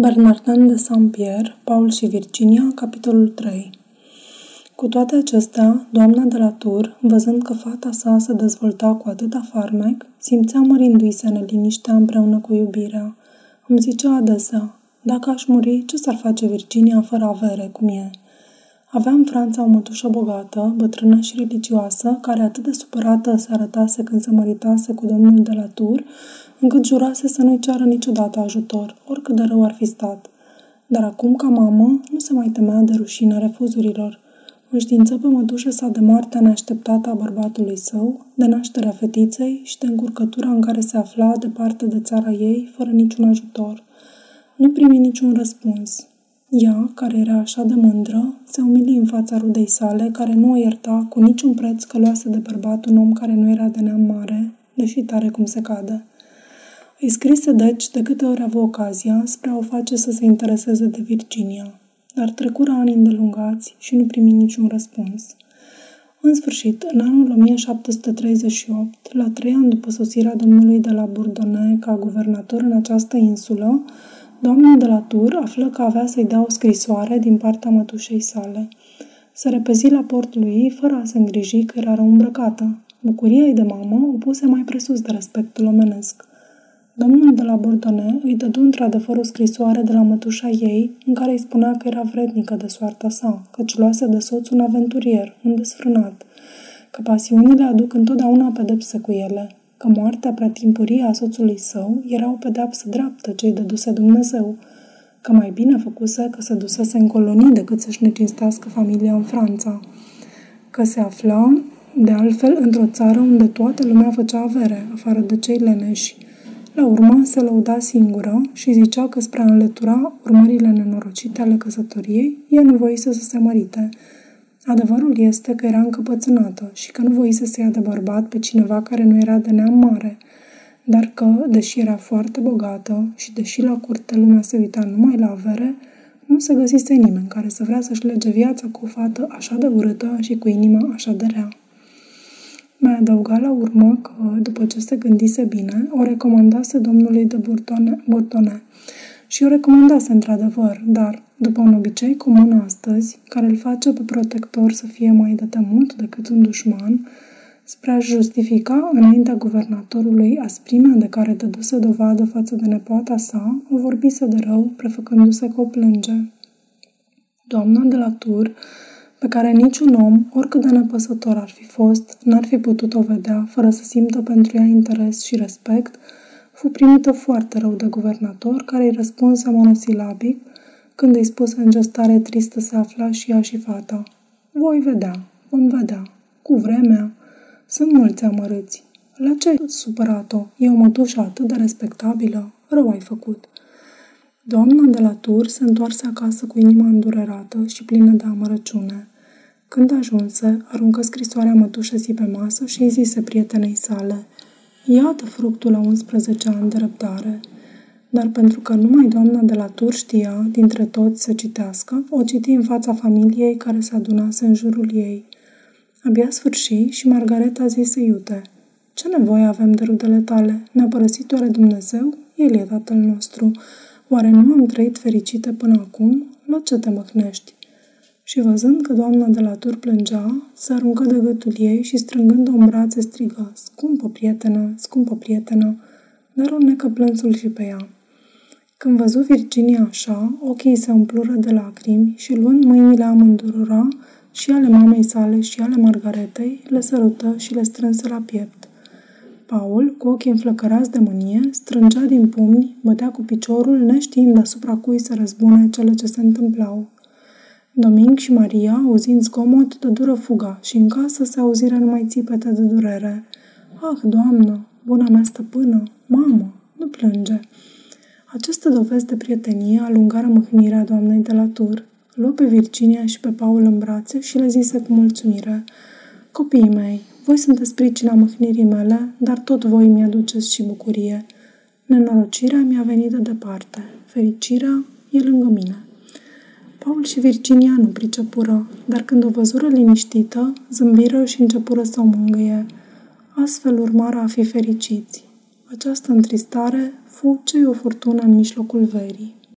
Bernardin de Saint-Pierre, Paul și Virginia, capitolul 3 Cu toate acestea, doamna de la Tur, văzând că fata sa se dezvolta cu atâta farmec, simțea mărindu-i se neliniștea împreună cu iubirea. Îmi zicea adesea, dacă aș muri, ce s-ar face Virginia fără avere, cum e? Avea în Franța o mătușă bogată, bătrână și religioasă, care atât de supărată se arătase când se măritase cu domnul de la Tur, încât jurase să nu-i ceară niciodată ajutor, oricât de rău ar fi stat. Dar acum, ca mamă, nu se mai temea de rușine refuzurilor. Înștiință pe mătușă sa de moartea neașteptată a bărbatului său, de nașterea fetiței și de încurcătura în care se afla departe de țara ei, fără niciun ajutor. Nu primi niciun răspuns. Ea, care era așa de mândră, se umili în fața rudei sale, care nu o ierta cu niciun preț că luase de bărbat un om care nu era de neam mare, deși tare cum se cade. Îi scrise deci de câte ori avea ocazia spre a o face să se intereseze de Virginia, dar trecură ani îndelungați și nu primi niciun răspuns. În sfârșit, în anul 1738, la trei ani după sosirea domnului de la Bourdonnais ca guvernator în această insulă, doamna de la Tur află că avea să-i dea o scrisoare din partea mătușei sale. Se repezi la portul lui fără a se îngriji că era rău îmbrăcată. Bucuria ei de mamă o puse mai presus de respectul omenesc. Domnul de la Bordone îi dădu într-adevăr o scrisoare de la mătușa ei, în care îi spunea că era vrednică de soarta sa, căci luase de soț un aventurier, un desfrânat, că pasiunile aduc întotdeauna pedepse cu ele, că moartea prea timpurie a soțului său era o pedeapsă dreaptă ce îi dăduse Dumnezeu, că mai bine făcuse că se dusese în colonii decât să-și necinstească familia în Franța, că se afla, de altfel, într-o țară unde toată lumea făcea avere, afară de cei leneși, la urmă se lăuda singură și zicea că spre a înlătura urmările nenorocite ale căsătoriei, ea nu voise să se mărite. Adevărul este că era încăpățânată și că nu voise să ia de bărbat pe cineva care nu era de neam mare, dar că, deși era foarte bogată și deși la curte lumea se uita numai la avere, nu se găsise nimeni care să vrea să-și lege viața cu o fată așa de urâtă și cu inima așa de rea. Mai adăuga la urmă că, după ce se gândise bine, o recomandase domnului de Burtone, Burtone. Și o recomandase într-adevăr, dar, după un obicei comun astăzi, care îl face pe protector să fie mai de temut decât un dușman, spre a justifica înaintea guvernatorului asprimea de care dăduse dovadă față de nepoata sa, o vorbise de rău, prefăcându-se că o plânge. Doamna de la Tur pe care niciun om, oricât de nepăsător ar fi fost, n-ar fi putut o vedea fără să simtă pentru ea interes și respect, fu primită foarte rău de guvernator, care îi răspunse monosilabic, când îi spuse în gestare tristă se afla și ea și fata. Voi vedea, vom vedea, cu vremea. Sunt mulți amărâți. La ce ai supărat-o? E o mătușă atât de respectabilă? Rău ai făcut. Doamna de la Tur se întoarse acasă cu inima îndurerată și plină de amărăciune. Când ajunse, aruncă scrisoarea mătușăsii pe masă și îi zise prietenei sale, Iată fructul la 11 ani de răbdare. Dar pentru că numai doamna de la Tur știa, dintre toți, să citească, o citi în fața familiei care se adunase în jurul ei. Abia sfârși și Margareta zise iute, Ce nevoie avem de rudele tale? Ne-a părăsit oare Dumnezeu? El e tatăl nostru. Oare nu am trăit fericite până acum? La ce te măhnești? Și văzând că doamna de la tur plângea, se aruncă de gâtul ei și strângând-o în brațe strigă, Scumpă prietenă, scumpă prietenă, dar o necă plânsul și pe ea. Când văzu Virginia așa, ochii se umplură de lacrimi și luând mâinile amândurora, și ale mamei sale și ale Margaretei, le sărută și le strânse la piept. Paul, cu ochii înflăcărați de mânie, strângea din pumni, bătea cu piciorul, neștiind asupra cui să răzbune cele ce se întâmplau. Doming și Maria, auzind zgomot, dură fuga și în casă se auziră numai țipete de durere. Ah, doamnă, buna mea stăpână, mamă, nu plânge. Aceste dovezi de prietenie alungară mâhnirea doamnei de la tur. Luă pe Virginia și pe Paul în brațe și le zise cu mulțumire. Copiii mei, voi sunteți pricina mâhnirii mele, dar tot voi mi-aduceți și bucurie. Nenorocirea mi-a venit de departe, fericirea e lângă mine. Paul și Virginia nu pricepură, dar când o văzură liniștită, zâmbiră și începură să o mângâie. Astfel urmară a fi fericiți. Această întristare fu ce o furtună în mijlocul verii.